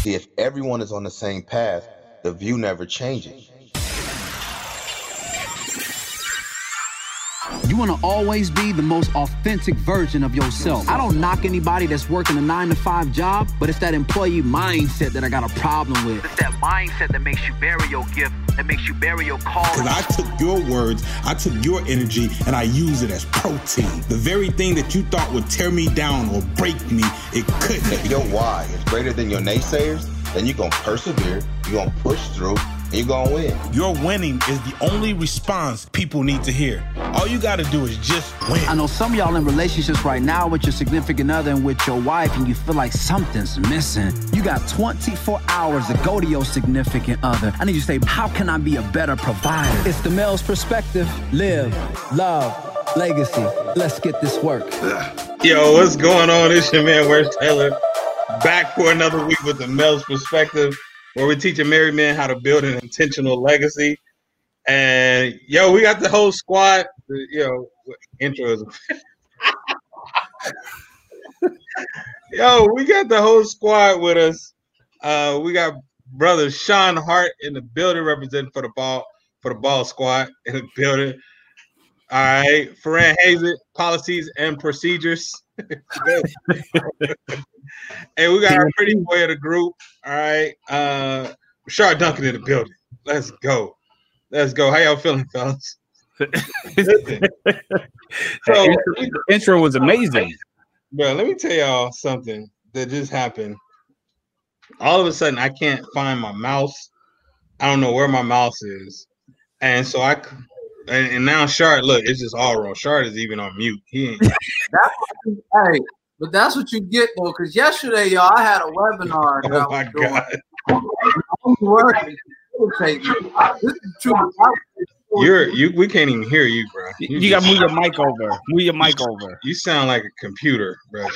See, if everyone is on the same path, the view never changes. You want to always be the most authentic version of yourself. I don't knock anybody that's working a nine to five job, but it's that employee mindset that I got a problem with. It's that mindset that makes you bury your gift, that makes you bury your call. Because I took your words, I took your energy, and I use it as protein. The very thing that you thought would tear me down or break me, it couldn't. If your why is greater than your naysayers, then you're going to persevere, you're going to push through, and you're going to win. Your winning is the only response people need to hear. All you got to do is just win. I know some of y'all in relationships right now with your significant other and with your wife, and you feel like something's missing. You got 24 hours to go to your significant other. I need you to say, How can I be a better provider? It's the male's perspective. Live, love, legacy. Let's get this work. Yo, what's going on? It's your man, Where's Taylor? Back for another week with the male's perspective, where we teach a married men how to build an intentional legacy. And yo, we got the whole squad. Yo, intros. yo, we got the whole squad with us. Uh, we got brother Sean Hart in the building, representing for the ball for the ball squad in the building. All right, Ferran Hazard, policies and procedures. and we got our pretty boy of the group. All right, uh, Rashard Duncan in the building. Let's go. Let's go. How y'all feeling, fellas? so, the intro was amazing. Bro, let me tell y'all something that just happened. All of a sudden, I can't find my mouse. I don't know where my mouse is, and so I and, and now Shard, look, it's just all wrong. Shard is even on mute. He ain't. hey, but that's what you get though, because yesterday, y'all, I had a webinar. Oh my god! You're you. We can't even hear you, bro. You, you got to move your mic over. Move your mic over. You sound like a computer, bro.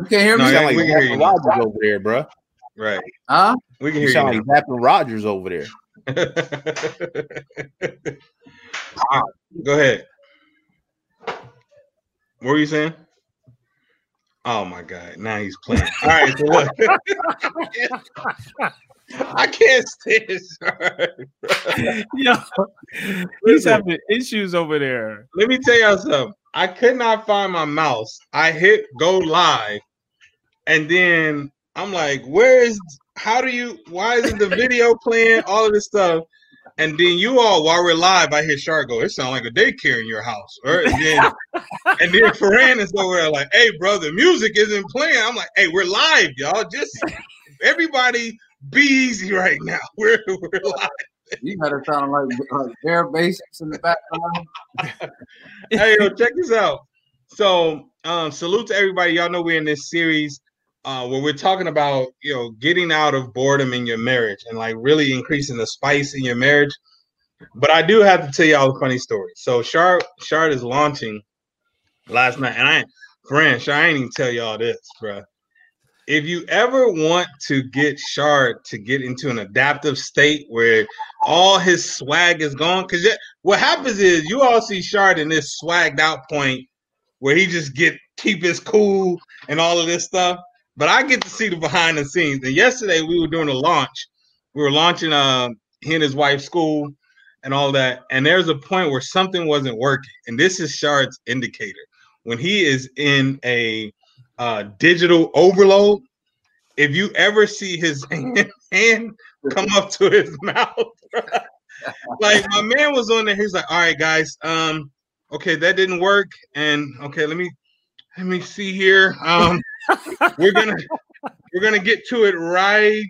You can't hear me. No, like we can hear you over there, bro. Right. Huh? We can You hear you. sound now. like Zapp and Rogers over there. Ah, Go ahead. What were you saying? Oh my god! Now he's playing. All right, so look. I can't stand Shard, bro. Yo, he's having issues over there. Let me tell y'all something. I could not find my mouse. I hit go live, and then I'm like, "Where is? How do you? Why isn't the video playing? All of this stuff." And then you all, while we're live, I hear Shark go, "It sounds like a daycare in your house." Or and then, and then Ferran is over there like, "Hey, brother, music isn't playing." I'm like, "Hey, we're live, y'all. Just everybody, be easy right now. We're we're live." You gotta sound like, like bare basics in the background. hey, yo, check this out. So, um, salute to everybody. Y'all know we're in this series uh, where we're talking about, you know, getting out of boredom in your marriage and like really increasing the spice in your marriage. But I do have to tell y'all a funny story. So, Shard, Shard is launching last night, and I, friend, I ain't even tell y'all this, bro. If you ever want to get Shard to get into an adaptive state where all his swag is gone, because what happens is you all see Shard in this swagged out point where he just get keep his cool and all of this stuff. But I get to see the behind the scenes. And yesterday we were doing a launch. We were launching uh, he and his wife's school and all that. And there's a point where something wasn't working. And this is Shard's indicator. When he is in a uh, digital overload, if you ever see his hand, hand come up to his mouth, like my man was on there, he's like, "All right, guys, um, okay, that didn't work, and okay, let me let me see here. Um, we're gonna we're gonna get to it right.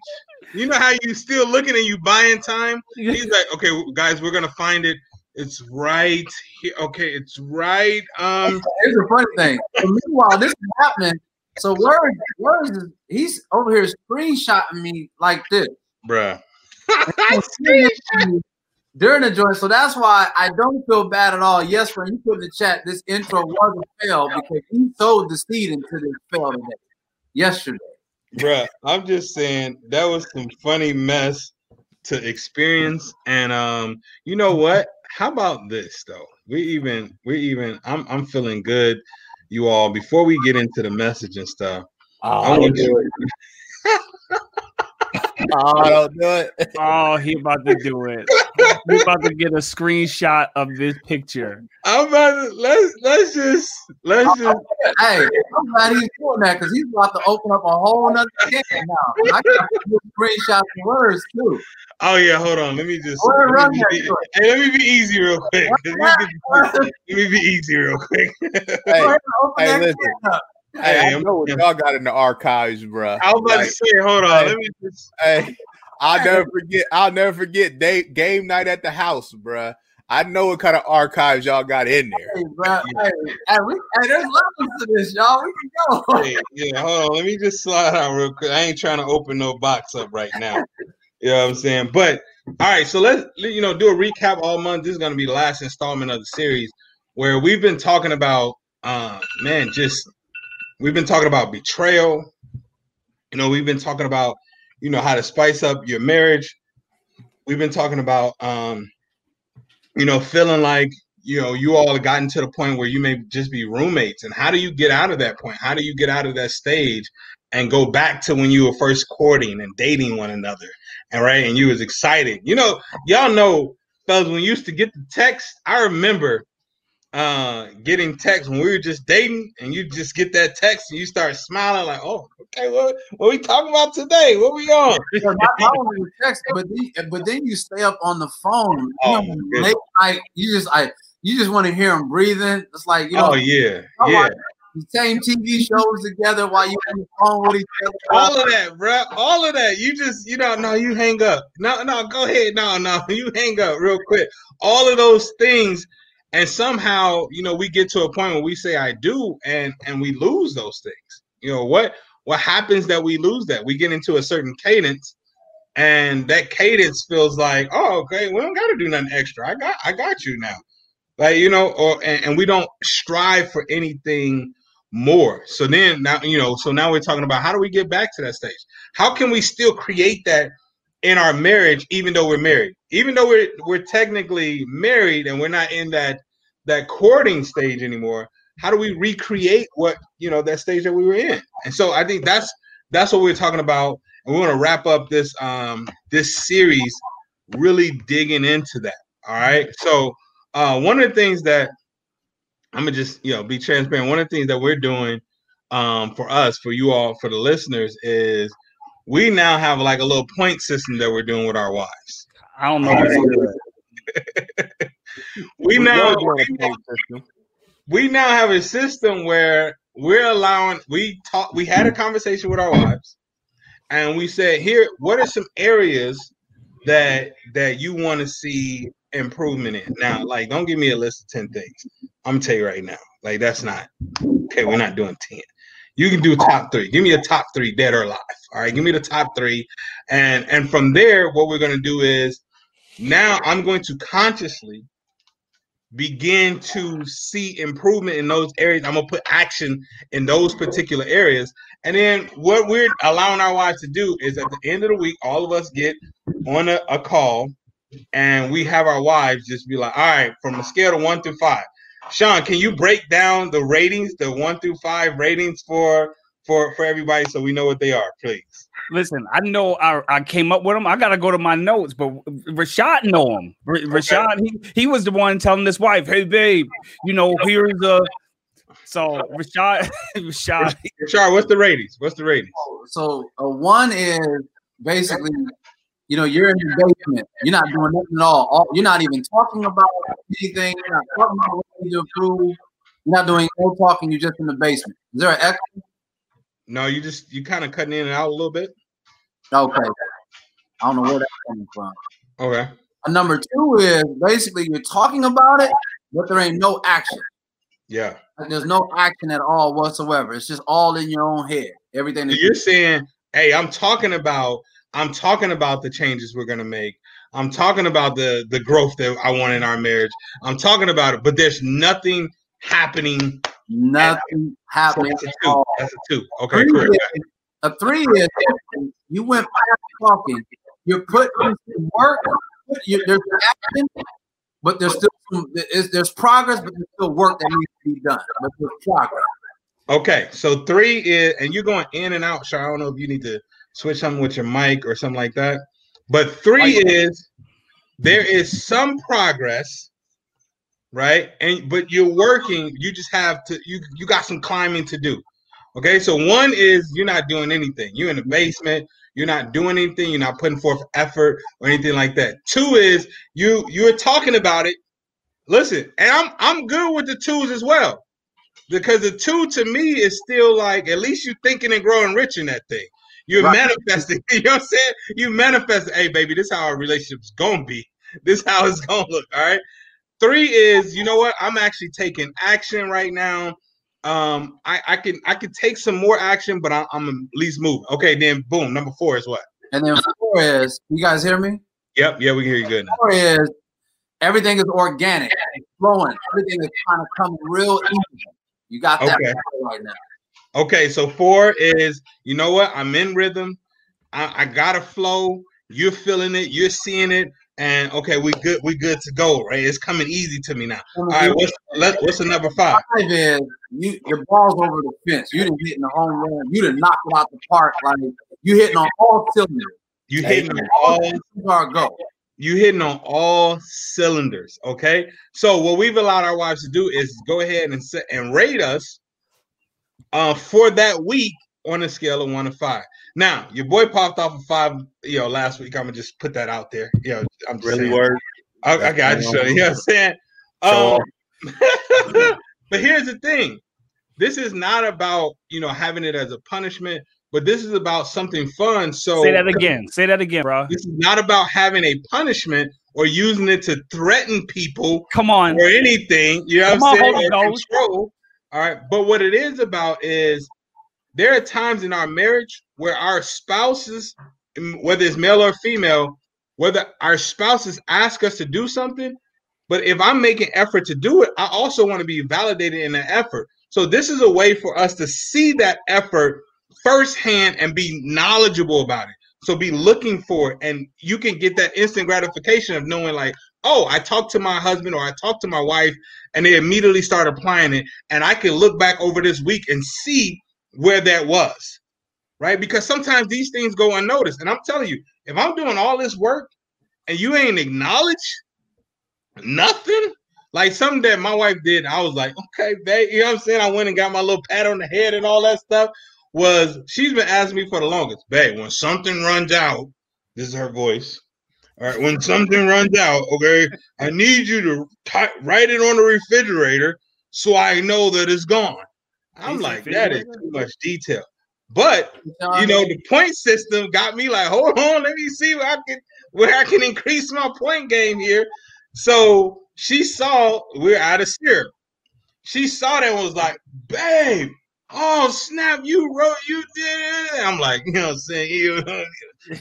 You know how you still looking and you buying time? He's like, okay, guys, we're gonna find it. It's right here. Okay, it's right. Um, Here's the funny thing. So meanwhile, this is happening. So where, where is he's over here screenshotting me like this bruh. during the joint. So that's why I don't feel bad at all. Yes, when you put in the chat, this intro was a fail because he sowed the seed into this fail today, yesterday. Bruh, I'm just saying that was some funny mess to experience. And um, you know what? How about this though? We even we even I'm I'm feeling good. you all before we get into the message and stuff. Oh, I don't want do you- oh, don't do it. Oh, he about to do it. He about to get a screenshot of this picture. I'm about to let's let's just let's just Hey, I'm glad he's doing that because he's about to open up a whole nother can now. I got good screenshots and words too. oh yeah, hold on. Let me just let me, that be, to hey, let me be easy real quick. 'cause you get- Let me be easy real quick. Hey, ahead and open hey, listen. hey, Hey, I I'm- know what y'all got in the archives, bro. I was about Like, to say, hold on. Let me just Hey, I'll never forget. I'll never forget day, game night at the house, bruh. I know what kind of archives y'all got in there. Hey, bro. Hey, hey, we, hey, there's levels to this, y'all. We can go. hey, yeah, hold on. Let me just slide out real quick. I ain't trying to open no box up right now. You know what I'm saying? But all right, so let's you know do a recap all month. This is gonna be the last installment of the series where we've been talking about uh man, just we've been talking about betrayal. You know, we've been talking about, you know, how to spice up your marriage. We've been talking about um, you know, feeling like you know you all have gotten to the point where you may just be roommates. And how do you get out of that point? How do you get out of that stage and go back to when you were first courting and dating one another and right and you was excited? You know y'all know fellas when you used to get the text i remember uh getting text when we were just dating and you just get that text and you start smiling like oh okay what what we talking about today what we on Yeah, not, not only the text, but then, but then you stay up on the phone. Oh, You know, late night, you just I you just want to hear him breathing. It's like you know, oh yeah yeah like, the same TV shows together while you on the phone with each other. all of that, bro. All of that. You just, you don't know, no, you hang up. No, no, go ahead. No, no, you hang up real quick. All of those things, and somehow, you know, we get to a point where we say I do, and and we lose those things. You know what? What happens that we lose that? We get into a certain cadence, and that cadence feels like, oh, okay, we don't got to do nothing extra. I got, I got you now. Like you know, or and, and we don't strive for anything more. So then now, you know, so now we're talking about how do we get back to that stage? How can we still create that in our marriage, even though we're married? Even though we're we're technically married and we're not in that that courting stage anymore, how do we recreate what you know that stage that we were in? And so I think that's that's what we're talking about. And we want to wrap up this um this series really digging into that. All right. So uh one of the things that I'm gonna just you know be transparent. One of the things that we're doing um, for us, for you all, for the listeners, is we now have like a little point system that we're doing with our wives. I don't know. What's We We now we, a we now have a system where we're allowing we talk we had a conversation with our wives and we said here what are some areas that that you want to see improvement in? Now like don't give me a list of 10 things. I'm gonna tell you right now. Like that's not okay we're not doing 10 you can do top three give me a top three dead or alive all right give me the top three and and from there what we're gonna do is now i'm going to consciously begin to see improvement in those areas. I'm gonna put action in those particular areas. And then what we're allowing our wives to do is at the end of the week, all of us get on a, a call and we have our wives just be like, all right, from a scale of one through five. Sean, can you break down the ratings, the one through five ratings for for for everybody so we know what they are, please? Listen, I know I, I came up with them. I gotta go to my notes, but Rashad know him. R- Rashad, he, he was the one telling his wife, "Hey, babe, you know, here's a." So Rashad, Rashad, Rashard, what's the ratings? What's the ratings? So a one is basically, you know, you're in the basement. You're not doing nothing at all. all you're not even talking about anything. You're not talking about what you do to improve. You're not doing no talking. You're just in the basement. Is there an echo? No, you just you kind of cutting in and out a little bit. Okay. I don't know where that's coming from. Okay. And number two is basically you're talking about it, but there ain't no action. Yeah. Like, there's no action at all whatsoever. It's just all in your own head. Everything So you're saying, hey, I'm talking about I'm talking about the changes we're gonna make. I'm talking about the the growth that I want in our marriage. I'm talking about it, but there's nothing happening. nothing So happening that's a at two. all. That's a two. Okay, Three correct. is- a three is you went past talking. You're putting work. You, there's action, but there's still some. There's, there's progress, but there's still work that needs to be done. But there's progress. Okay, so three is, and you're going in and out. Sure, I don't know if you need to switch something with your mic or something like that. But three is there is some progress, right? And but you're working. You just have to. You you got some climbing to do. Okay, so one is you're not doing anything. You're in the basement. You're not doing anything. You're not putting forth effort or anything like that. Two is you you're talking about it. Listen, and I'm I'm good with the twos as well because the two to me is still like at least you're thinking and growing rich in that thing. You're Right. manifesting. You know what I'm saying? You manifest. Hey, baby, this how our relationship's gonna be. This how it's gonna look. All right. Three is, you know what? I'm actually taking action right now. Um, I, I can I can take some more action, but I, I'm at least moving. Okay, then boom. Number four is what? And then four is, you guys hear me? Yep. Yeah, we can hear you good now. Four is everything is organic, it's flowing. Everything is kind of coming real easy. You got that Okay. right now. Okay, so four is you know what? I'm in rhythm. I, I got a flow. You're feeling it. You're seeing it. And okay, we good. We good to go. Right? It's coming easy to me now. All right. What's let, what's the number five? Five is you your balls over the fence. You didn't hit in the home run. You didn't knock it out the park. Like you hitting on all cylinders. You hitting on all are go. You hitting on all cylinders. Okay. So what we've allowed our wives to do is go ahead and set and rate us uh, for that week on a scale of one to five. Now, your boy popped off a five, you know, last week. I'm gonna just put that out there. You know, I'm just Really saying. word. I, I got you. You know what I'm saying? Um, but here's the thing: this is not about you know having it as a punishment, but this is about something fun. So Say that again. Say that again, bro. This is not about having a punishment or using it to threaten people Come on. or anything. You know Come what I'm on, saying? Holy Or Ghost. control. All right. But what it is about is there are times in our marriage where our spouses, whether it's male or female, whether our spouses ask us to do something, but if I'm making effort to do it, I also want to be validated in the effort. So this is a way for us to see that effort firsthand and be knowledgeable about it. So be looking for it, and you can get that instant gratification of knowing, like, oh, I talked to my husband or I talked to my wife, and they immediately start applying it, and I can look back over this week and see where that was, right? Because sometimes these things go unnoticed, and I'm telling you, if I'm doing all this work and you ain't acknowledge nothing, like something that my wife did, I was like, okay, babe, you know what I'm saying? I went and got my little pat on the head and all that stuff. Was she's been asking me for the longest, babe, when something runs out, this is her voice. All right, when something runs out, okay, I need you to write it on the refrigerator so I know that it's gone. I'm it like, that is too much detail. But You know the point system got me like, hold on, let me see where I can where I can increase my point game here. So she saw we're out of syrup. She saw that and was like, babe, oh snap, you wrote you did it. I'm like, you know what I'm saying? You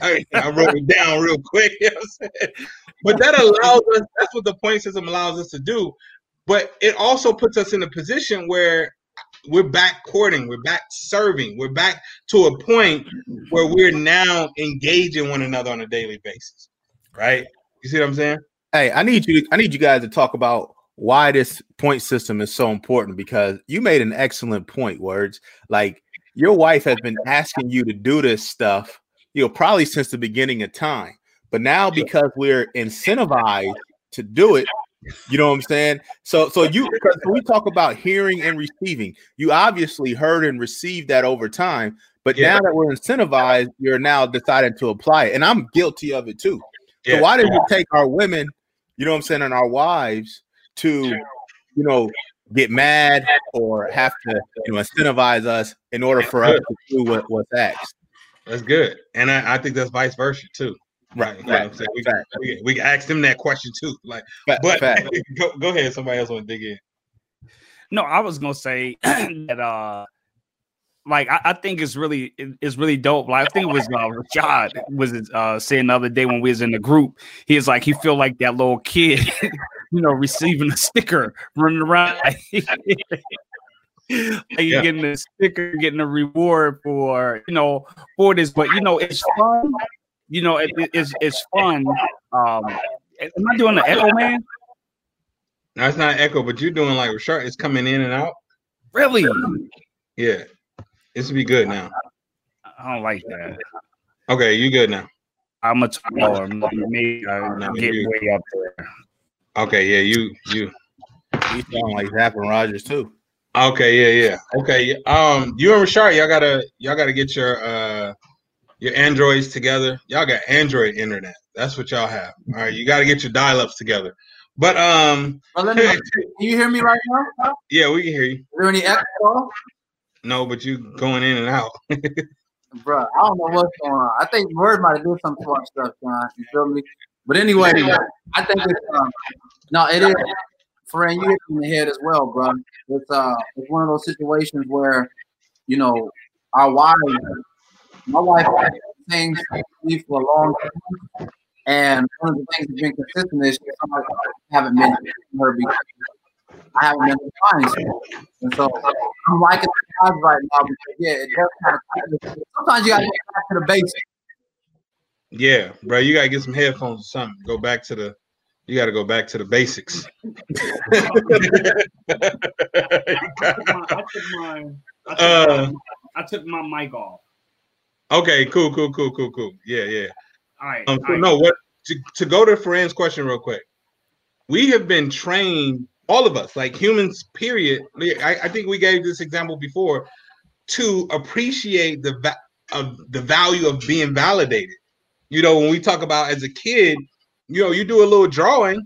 I, I wrote it down real quick, you know what I'm saying? But that allows us, that's what the point system allows us to do. But it also puts us in a position where we're back courting, we're back serving, we're back to a point where we're now engaging one another on a daily basis. Right? You see what I'm saying? Hey, I need you. I need you guys to talk about why this point system is so important because you made an excellent point. Words like your wife has been asking you to do this stuff, you know, probably since the beginning of time. But now because we're incentivized to do it, you know what I'm saying? So, so you because we talk about hearing and receiving, you obviously heard and received that over time. But Yeah. now that we're incentivized, you're now deciding to apply it, and I'm guilty of it too. Yeah. So why does it take our women, you know what I'm saying, and our wives to, you know, get mad or have to, you know, incentivize us in order for us to do what, what's asked? That's good. And I, I think that's vice versa too. Right, You know what I'm right. We, right. we, we can ask them that question too. Like, Fact, but fact. go, go ahead. Somebody else want to dig in. No, I was gonna say that uh like I, I think it's really it's really dope. Like I think it was uh Rashad was uh saying the other day when we was in the group, he was like he feel like that little kid, you know, receiving a sticker running around. like Yeah. getting a sticker, getting a reward for you know for this, but you know it's fun. You know it, it- it's it's fun. Um, am I doing the echo man? Now it's not echo, but you're doing like Rashard. It's coming in and out. Really? Yeah, this will be good now. I don't like that. Okay, you good now? I'm a taller. Maybe I No, get way up there. Okay, yeah, you you. You sound like Zapp and Rogers too. Okay, yeah, yeah. Okay, um, you and Rashard, y'all gotta y'all gotta get your uh your androids together. Y'all got Android internet. That's what y'all have. All right, you gotta get your dial-ups together. But um, But let me, can you hear me right now? yeah, we can hear you. Is there any echo? No, but you going in and out. Bro, I don't know what's going on. I think Word might have did some smart stuff, John. You feel me? But anyway, I think it's um, no, it is. Friend, you hit in the head as well, bro. It's uh, it's one of those situations where, you know, our wives, my wife has been saying to me for a long time, and one of the things that's been consistent is I haven't been her because I haven't been her. And so I'm liking the vibes right now because yeah, it does kind of sometimes you gotta get back to the basics. Yeah, bro, you gotta get some headphones or something. Go back to the. You got to go back to the basics. I took my, Uh, mic off. okay, cool, cool, cool, cool, cool. Yeah, yeah. All right. Um, all so right. no, what to, to go to Fran's question real quick. We have been trained, all of us, like humans, period. I, I think we gave this example before to appreciate the va- of the value of being validated. You know, when we talk about as a kid, you know, you do a little drawing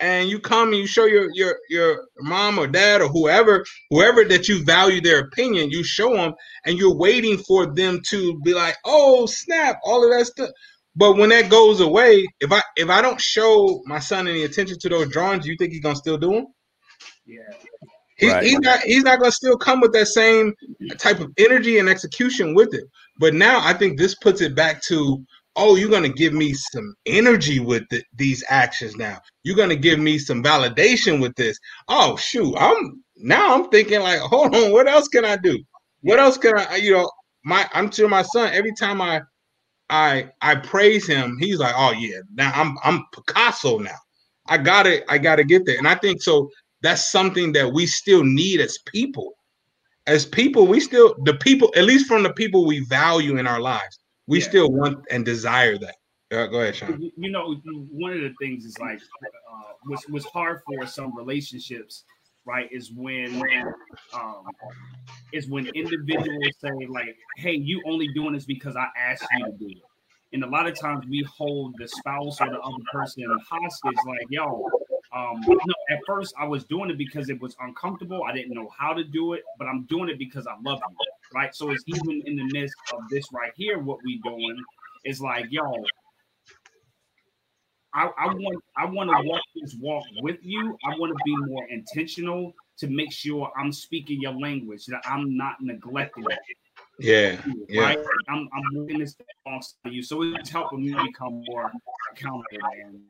and you come and you show your your your mom or dad or whoever whoever that you value their opinion you show them and you're waiting for them to be like oh snap all of that stuff but when that goes away if i if i don't show my son any attention to those drawings do you think he's gonna still do them Yeah. He's, Right. he's not he's not gonna still come with that same type of energy and execution with it. But now I think this puts it back to oh, you're gonna give me some energy with the, these actions now. You're gonna give me some validation with this. Oh shoot, I'm now I'm thinking like, hold on, what else can I do? What else can I you know my I'm to my son every time I I I praise him, he's like, oh yeah, now I'm I'm Picasso now. I gotta I gotta get there. And I think so that's something that we still need as people. As people, we still the people, at least from the people we value in our lives, we Yeah. still want and desire that. Uh, go ahead, Sean. You- know, one of the things is like, uh, what's what's hard for some relationships, right? Is when, um, is when individuals say like, "Hey, you only doing this because I asked you to do it," and a lot of times we hold the spouse or the other person hostage, like, "Yo." Um, no, at first I was doing it because it was uncomfortable. I didn't know how to do it, but I'm doing it because I love you, right? So it's even in the midst of this right here, what we doing is like, yo, I, I want I want to walk this walk with you. I want to be more intentional to make sure I'm speaking your language, that I'm not neglecting it. Yeah, yeah, Right? I'm I'm doing this alongside you. So it's helping me become more accountable, man.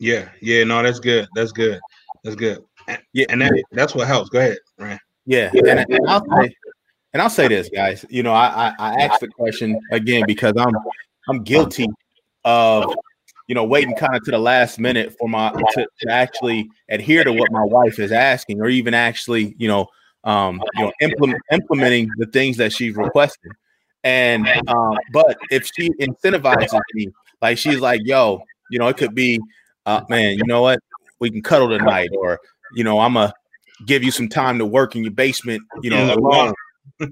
yeah, yeah. No, that's good. That's good. That's good. And, Yeah. and that, that's what helps. Go ahead, Ryan. Yeah, and, and I'll say, and I'll say this, guys. You know, I, I I asked the question again because I'm I'm guilty of you know waiting kind of to the last minute for my to, to actually adhere to what my wife is asking, or even actually you know um you know implement implementing the things that she's requested. And um, but if she incentivizes me, like she's like, yo, you know, it could be, uh, man, you know what, we can cuddle tonight, or you know, I'm a give you some time to work in your basement, you know, alone.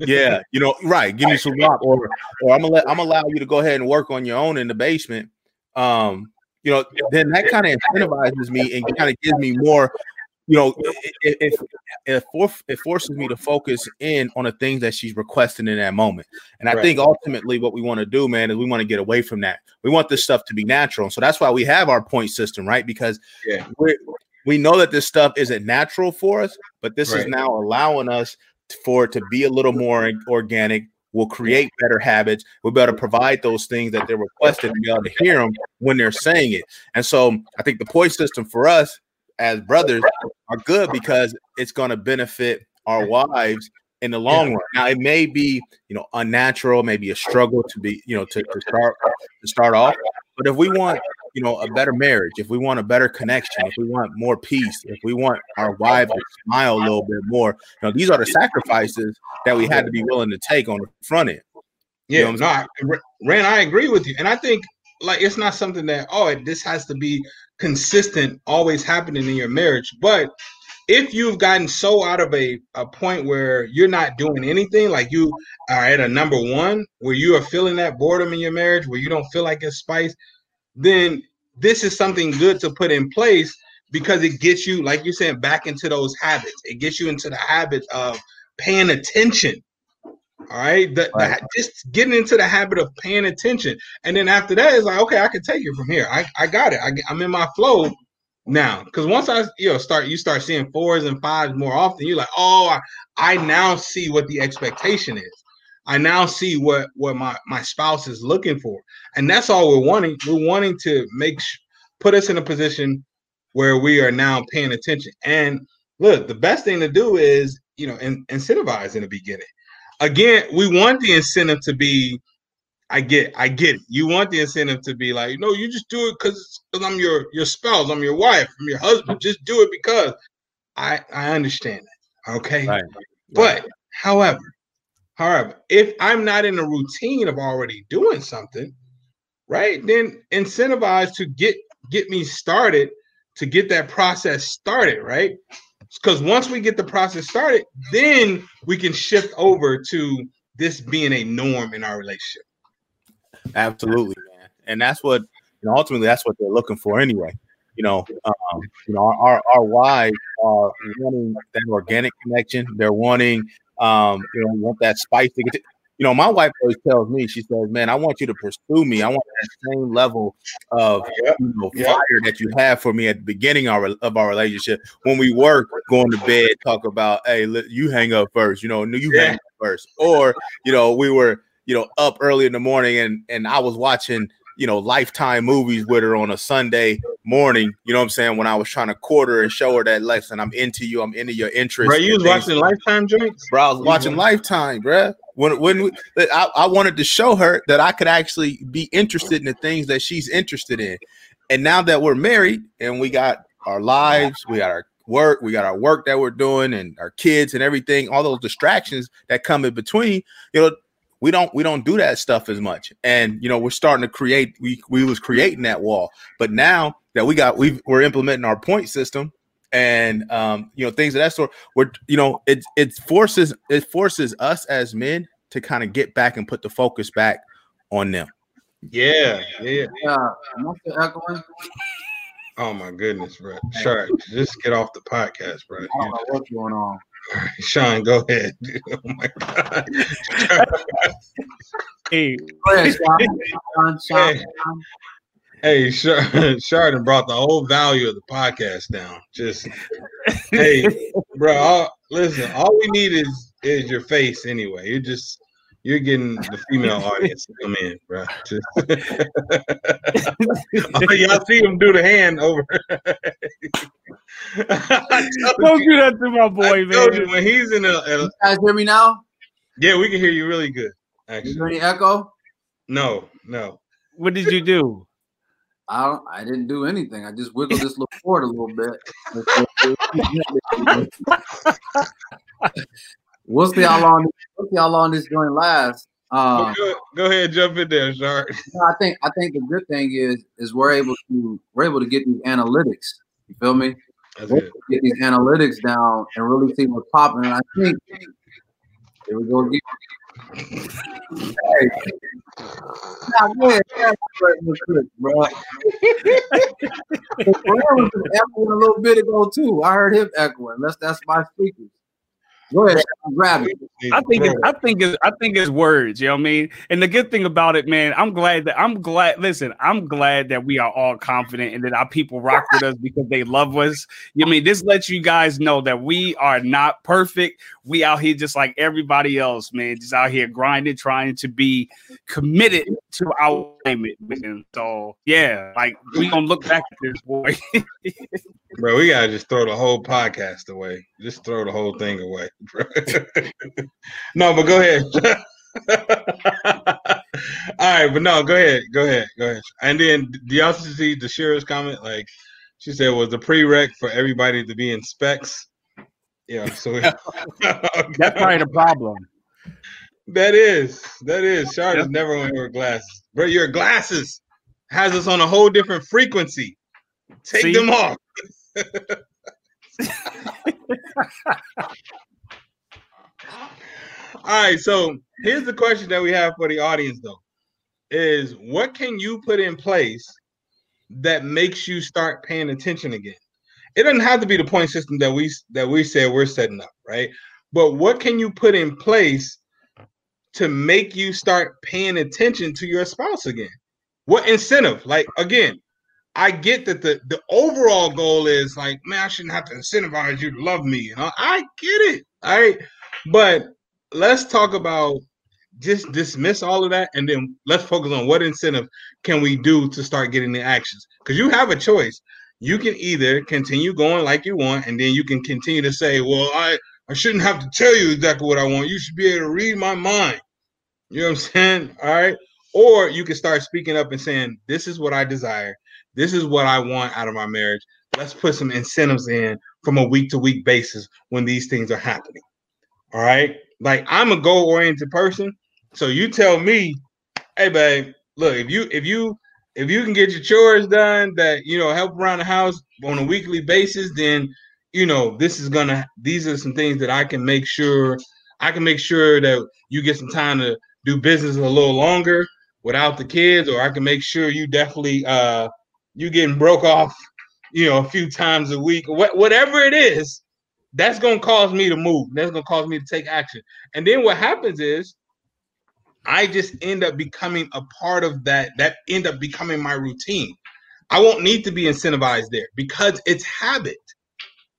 Yeah, you know, right. Give me some rock, or or I'm gonna let I'm allow you to go ahead and work on your own in the basement. Um, you know, then that kind of incentivizes me and kind of gives me more. You know, it it, it, it forces me to focus in on the things that she's requesting in that moment. And I Right. think ultimately what we want to do, man, is we want to get away from that. We want this stuff to be natural. And so that's why we have our point system, right? Because Yeah. we we know that this stuff isn't natural for us, but this is now allowing us for it to be a little more organic. We'll create better habits. We'll be able to provide those things that they're requesting and be able to hear them when they're saying it. And so I think the point system for us as brothers are good because it's going to benefit our wives in the long run. Now it may be, you know, unnatural, maybe a struggle to be, you know, to, to start to start off. But if we want, you know a better marriage, if we want a better connection, if we want more peace, if we want our wives to smile a little bit more, you know, these are the sacrifices that we had to be willing to take on the front end. You Yeah, know no, I, Ren, I agree with you, and I think like it's not something that oh this has to be consistent, always happening in your marriage. But if you've gotten so out of a a point where you're not doing anything, like you are at a number one, where you are feeling that boredom in your marriage, where you don't feel like it's spice, then this is something good to put in place because it gets you, like you're saying, back into those habits. It gets you into the habit of paying attention. All right, the, the- just getting into the habit of paying attention, and then after that, it's like, okay, I can take it from here. I, I got it. I, I'm in my flow now. Because once I, you know, start, you start seeing fours and fives more often. You're like, oh, I, I now see what the expectation is. I now see what what my my spouse is looking for, and that's all we're wanting. We're wanting to make put us in a position where we are now paying attention. And look, the best thing to do is you know in, incentivize in the beginning. Again, we want the incentive to be. I get, I get it. You want the incentive to be like, no, you just do it because I'm your your spouse, I'm your wife, I'm your husband. Just do it because I I understand that. Okay. Right. But however, however, if I'm not in a routine of already doing something, right, then incentivize to get get me started to get that process started, right? Because once we get the process started, then we can shift over to this being a norm in our relationship. Absolutely, man. And that's what you know, ultimately that's what they're looking for anyway. You know, um, you know, our our wives are wanting that organic connection. They're wanting um, you know, want that spice to get to, you know, my wife always tells me, she says, Man, I want you to pursue me. I want that same level of Yep. you know, Yep. fire that you have for me at the beginning of our, of our relationship. When we work, going to bed, talk about, hey, you hang up first, you know, no, you hang up first. Or, you know, we were, you know, up early in the morning and and I was watching, you know, lifetime movies with her on a Sunday morning. You know what I'm saying? When I was trying to court her and show her that lesson, I'm into you, I'm into your interests. Bro, you was things. watching Lifetime joints? Bro, I was watching mm-hmm. Lifetime, bro. When when we, I, I wanted to show her that I could actually be interested in the things that she's interested in. And now that we're married and we got our lives, we got our work, we got our work that we're doing, and our kids and everything, all those distractions that come in between, you know, we don't we don't do that stuff as much. And you know, we're starting to create. We we was creating that wall, but now that we got we we're implementing our point system and um, you know things of that sort. We're you know it it forces it forces us as men to kind of get back and put the focus back on them. Yeah, yeah. Yeah, am I still echoing? Oh my goodness, bro. Sure, just get off the podcast, bro. I don't know what's going on. Sean, go ahead. oh my god. Hey, Go ahead, Sean. Sean, Sean, Hey. Sean. Hey, Char- brought the whole value of the podcast down. Just hey, bro. All, listen, all we need is is your face anyway. You're just you're getting the female audience to come in, bro. Just oh, y'all see him do the hand over. I told don't you, do that to my I boy, told you man. when he's in a, a You guys hear me now? yeah, we can hear you really good. You Actually, hear any echo? no, no. What did you do? I don't, I didn't do anything. I just wiggled this little cord a little bit. We'll see how long we'll see how long this joint lasts. Um, go, go ahead, jump in there, Shard. No, I think I think the good thing is is we're able to we're able to get these analytics. You feel me? That's We're able to Get these analytics down and really see what's popping. And I think here we go again. Hey. Nah, go ahead. Yeah, quick, bro. Was echoing a little bit ago too. I heard him echoing. That's that's my speakers. Go ahead, grab it. I think it's, I think it's, I think it's words. You know what I mean? And the good thing about it, man, I'm glad that I'm glad. Listen, I'm glad that we are all confident and that our people rock with us because they love us. You know what I mean? This lets you guys know that we are not perfect. We out here just like everybody else, man. Just out here grinding, trying to be committed to our alignment, man. So yeah, like we gonna look back at this boy. bro, we gotta just throw the whole podcast away. Just throw the whole thing away, bro. no, but go ahead. All right, but no, go ahead, go ahead, go ahead. And then do y'all see the Shira's comment? Like she said was a prereq for everybody to be in specs. Yeah, so That's probably the problem. That is that is. Shard is never going to wear glasses, bro. Your glasses has us on a whole different frequency. Take See? them off. All right, so here's the question that we have for the audience though. Is what can you put in place that makes you start paying attention again? It doesn't have to be the point system that we that we said we're setting up, right? But what can you put in place to make you start paying attention to your spouse again? What incentive? Like again, I get that the the overall goal is like, man, I shouldn't have to incentivize you to love me. You know, I get it. All right, but let's talk about just dismiss all of that and then let's focus on what incentive can we do to start getting the actions because you have a choice you can either continue going like you want and then you can continue to say well i i shouldn't have to tell you exactly what i want you should be able to read my mind you know what i'm saying? All right? Or you can start speaking up and saying this is what i desire. This is what i want out of my marriage. Let's put some incentives in from a week to week basis when these things are happening. All right? Like i'm a goal oriented person so you tell me, hey babe, look, if you if you if you can get your chores done that you know help around the house on a weekly basis, then you know this is gonna these are some things that I can make sure I can make sure that you get some time to do business a little longer without the kids, or I can make sure you definitely uh you getting broke off, you know, a few times a week, wha- whatever it is, that's gonna cause me to move. That's gonna cause me to take action. And then what happens is I just end up becoming a part of that. That end up becoming my routine. I won't need to be incentivized there because it's habit.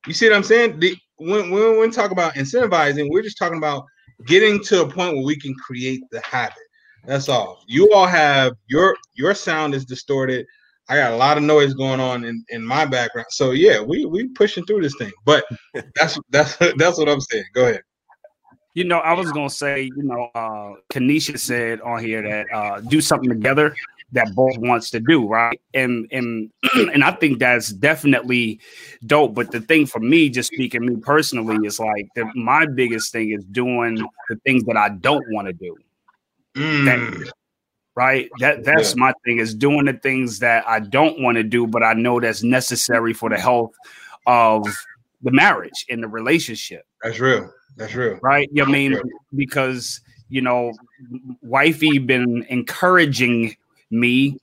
You see what I'm saying? The, when, when we talk about incentivizing, we're just talking about getting to a point where we can create the habit. That's all. You all have your your sound is distorted. I got a lot of noise going on in, in my background. So yeah, we we pushing through this thing. But that's that's that's what I'm saying. Go ahead. You know, I was gonna say, you know, uh Kanisha said on here that uh do something together that both wants to do, right? And and and I think that's definitely dope. But the thing for me, just speaking me personally, is like the, my biggest thing is doing the things that I don't want to do. Mm, Right. That that's my thing is doing the things that I don't want to do, but I know that's necessary for the health of the marriage and the relationship. that's real. That's real. right? You know I mean Sure. because you know, wifey been encouraging me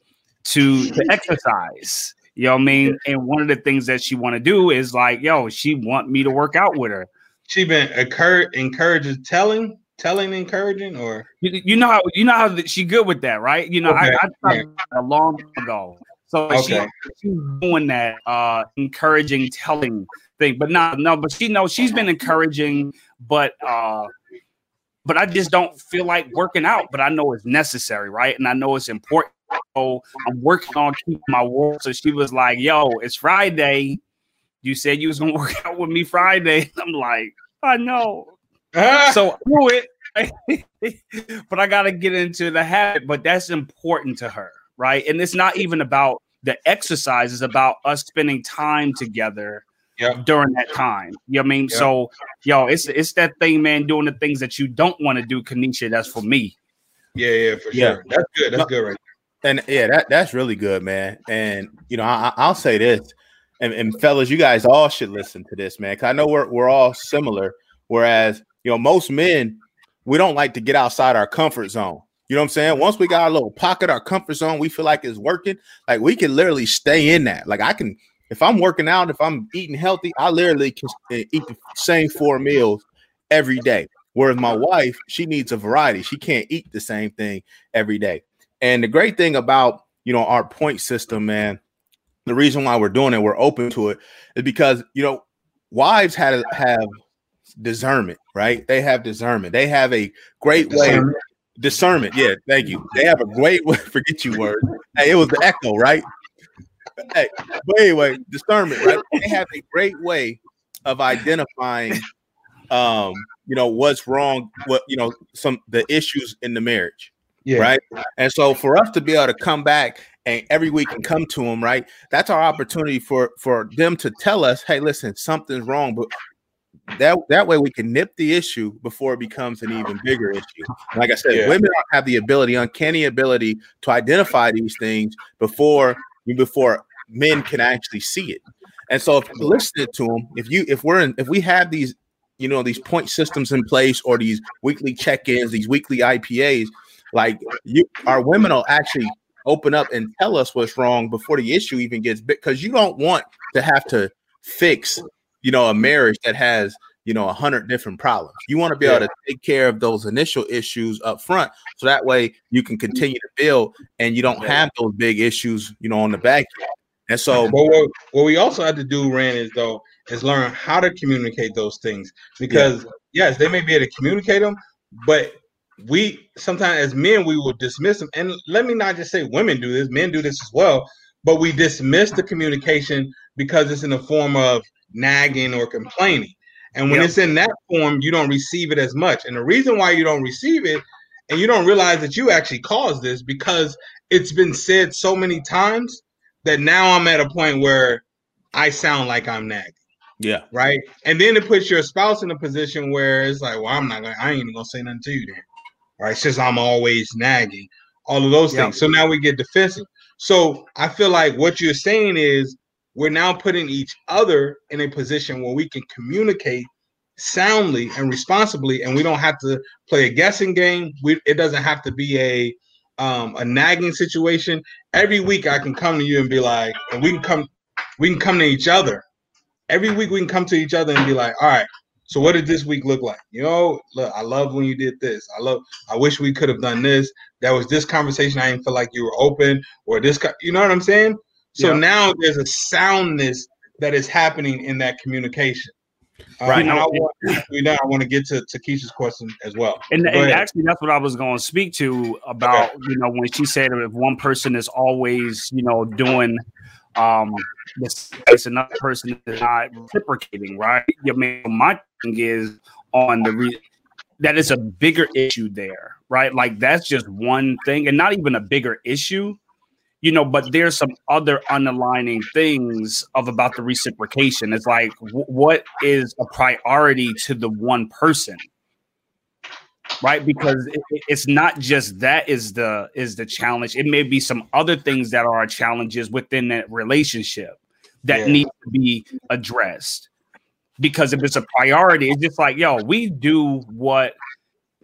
to to exercise. You know what I mean? And one of the things that she want to do is like, yo, she want me to work out with her. She been occur encouraging, telling, telling, encouraging, or You, you know how you know how she good with that, right? You know, Okay. I, I tried a long ago. So she, Okay. she's doing that uh encouraging telling thing, but not no, but she knows she's been encouraging, but uh but I just don't feel like working out, but I know it's necessary, right? And I know it's important. So I'm working on keeping my word. So she was like, yo, it's Friday. You said you was gonna work out with me Friday. I'm like, I know. Ah. So do it. but I gotta get into the habit. But that's important to her, right? And it's not even about the exercise, it's about us spending time together Yep. during that time. You know what I mean? Yep. So yo, it's it's that thing, man, doing the things that you don't want to do, Kanisha. That's for me. yeah, yeah, for Yeah. sure. That's good. That's No. good, right? And yeah, that that's really good, man. And you know, I, I'll say this, and, and fellas, you guys all should listen to this, man, because I know we're we're all similar. Whereas, you know, most men we don't like to get outside our comfort zone. You know what I'm saying? Once we got our little pocket, our comfort zone, we feel like it's working. Like we can literally stay in that. Like I can, if I'm working out, if I'm eating healthy, I literally can eat the same four meals every day. Whereas my wife, she needs a variety. She can't eat the same thing every day. And the great thing about you know our point system, man, the reason why we're doing it, we're open to it, is because you know wives had to have discernment, right? They have discernment. They have a great way Discernment. discernment. Yeah, thank you. They have a great way. Forget you word. Hey, it was the echo, right? Hey, but anyway, discernment, right? They have a great way of identifying, um, you know, what's wrong, what you know, some the issues in the marriage. Yeah. right? And so for us to be able to come back and every week and come to them, right? That's our opportunity for for them to tell us, hey, listen, something's wrong, but that that way we can nip the issue before it becomes an even bigger issue. Like I said, Yeah. women have the ability, uncanny ability to identify these things before before men can actually see it. And so if you listen to them, if you if we're in if we have these you know these point systems in place or these weekly check-ins, these weekly IPAs, like you our women will actually open up and tell us what's wrong before the issue even gets because you don't want to have to fix you know a marriage that has you know a hundred different problems you want to be able to take care of those initial issues up front so that way you can continue to build and you don't have those big issues you know on the back end. and so But what, what we also have to do, Rand, is though, is learn how to communicate those things. Because yes, they may be able to communicate them, but we sometimes as men we will dismiss them. And let me not just say women do this, men do this as well. But we dismiss the communication because it's in the form of nagging or complaining. And when Yep. it's in that form, you don't receive it as much. And the reason why you don't receive it and you don't realize that you actually caused this because it's been said so many times that now I'm at a point where I sound like I'm nagging, yeah right? And then it puts your spouse in a position where it's like, well, I'm not gonna, I ain't even gonna say nothing to you then, right? Since I'm always nagging, all of those things. So now we get defensive. So I feel like what you're saying is we're now putting each other in a position where we can communicate soundly and responsibly, and we don't have to play a guessing game. We it doesn't have to be a um, a nagging situation. Every week I can come to you and be like, and we can come, we can come to each other. Every week we can come to each other and be like, all right. So what did this week look like? You know, look, I love when you did this. I love. I wish we could have done this. That was this conversation. I didn't feel like you were open, or this. You know what I'm saying? So Yeah. now there's a soundness that is happening in that communication. Uh, Right. and I want, we now I want to get to, to Keisha's question as well. And, and actually, that's what I was going to speak to about. You know, when she said if one person is always, you know, doing um this, this another person is not reciprocating, right? I mean, my thing is on the re- that is a bigger issue there, right? Like that's just one thing, and not even a bigger issue, you know. But there's some other underlining things of about the reciprocation. It's like wh- what is a priority to the one person right because it- it's not just that is the is the challenge it may be some other things that are challenges within that relationship that Yeah. need to be addressed because if it's a priority it's just like yo we do what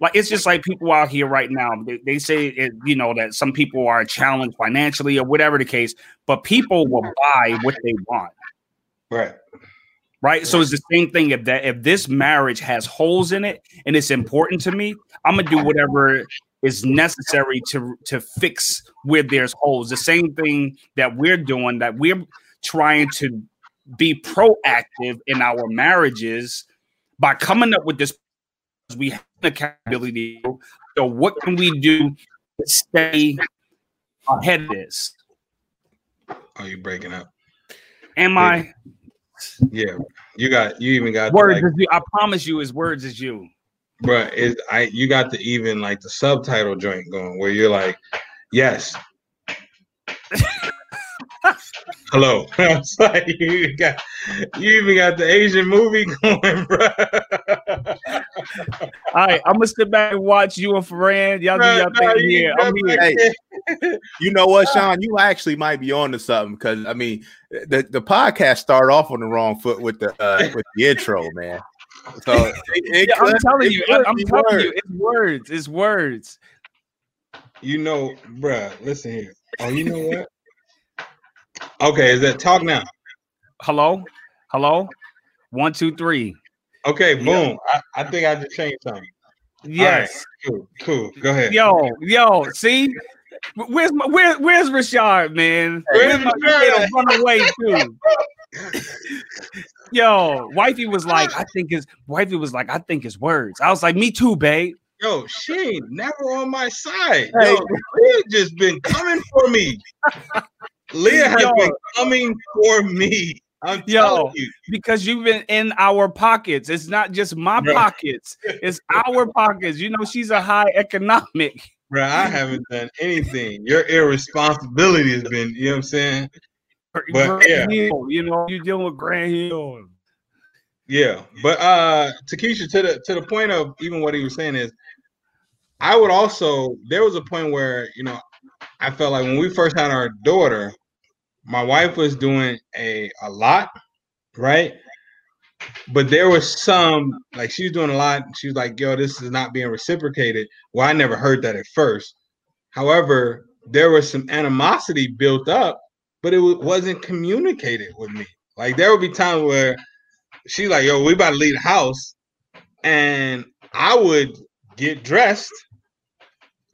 like it's just like people out here right now they, they say it, you know that some people are challenged financially or whatever the case but people will buy what they want right. right? So it's the same thing. If that if this marriage has holes in it and it's important to me, I'm gonna do whatever is necessary to to fix where there's holes. The same thing that we're doing, that we're trying to be proactive in our marriages by coming up with this. We have accountability. So what can we do to stay ahead of this? Oh, Are you breaking up? Am I? Yeah, you got. You even got Words like, is you. I promise you, his words is you. Bruh, is I you got the even like the subtitle joint going where you're like, yes. Hello. it's like you got you even got the Asian movie going, bro. All right, I'm gonna sit back and watch you and Ferran. Y'all do y'all thing here. I'm here. Hey, you know what, Sean? You actually might be on to something because I mean, the, the podcast started off on the wrong foot with the uh, with the intro, man. So it, it Yeah, I'm telling you, I'm telling worse. you, it's words, it's words. You know, bruh, listen here. Oh, you know what? Okay, is that talk now? Hello, hello, one, two, three. Okay, boom. I, I think I just changed something. Yes, Cool, cool. Go ahead. yo, yo. See, where's my, where, where's Rashard, man? Where's Where's my run away too? Yo, wifey was like, I think his wifey was like, I think his words. I was like, me too, babe. Yo, she ain't never on my side. Yo, Leah just been coming for me. Leah has Yo. been coming for me. I'm Yo. telling you. because you've been in our pockets. It's not just my Right. pockets, it's our pockets. You know, she's a high economic. bro, I haven't done anything. Your irresponsibility has been, you know what I'm saying? But Grant yeah, Hill, you know, you're dealing with Grand Hill. yeah. But uh Takesha, to the to the point of even what he was saying is I would also there was a point where, you know, I felt like when we first had our daughter, my wife was doing a a lot, right? But there was some like she was doing a lot. She was like, "Yo, this is not being reciprocated." Well, I never heard that at first. However, there was some animosity built up, but it wa- wasn't communicated with me. Like there would be times where she's like, "Yo, we about to leave the house," and I would get dressed,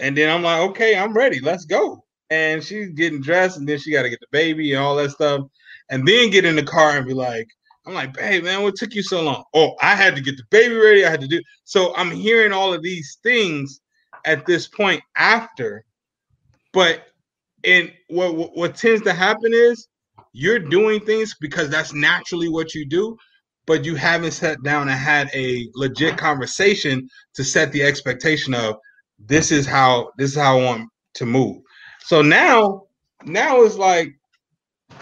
and then I'm like, "Okay, I'm ready. Let's go." And she's getting dressed, and then she got to get the baby and all that stuff, and then get in the car and be like, "I'm like, babe, man, what took you so long?" Oh, I had to get the baby ready. I had to do. So I'm hearing all of these things at this point after, but and what what, what tends to happen is you're doing things because that's naturally what you do, but you haven't sat down and had a legit conversation to set the expectation of this is how this is how I want to move. So now, now it's like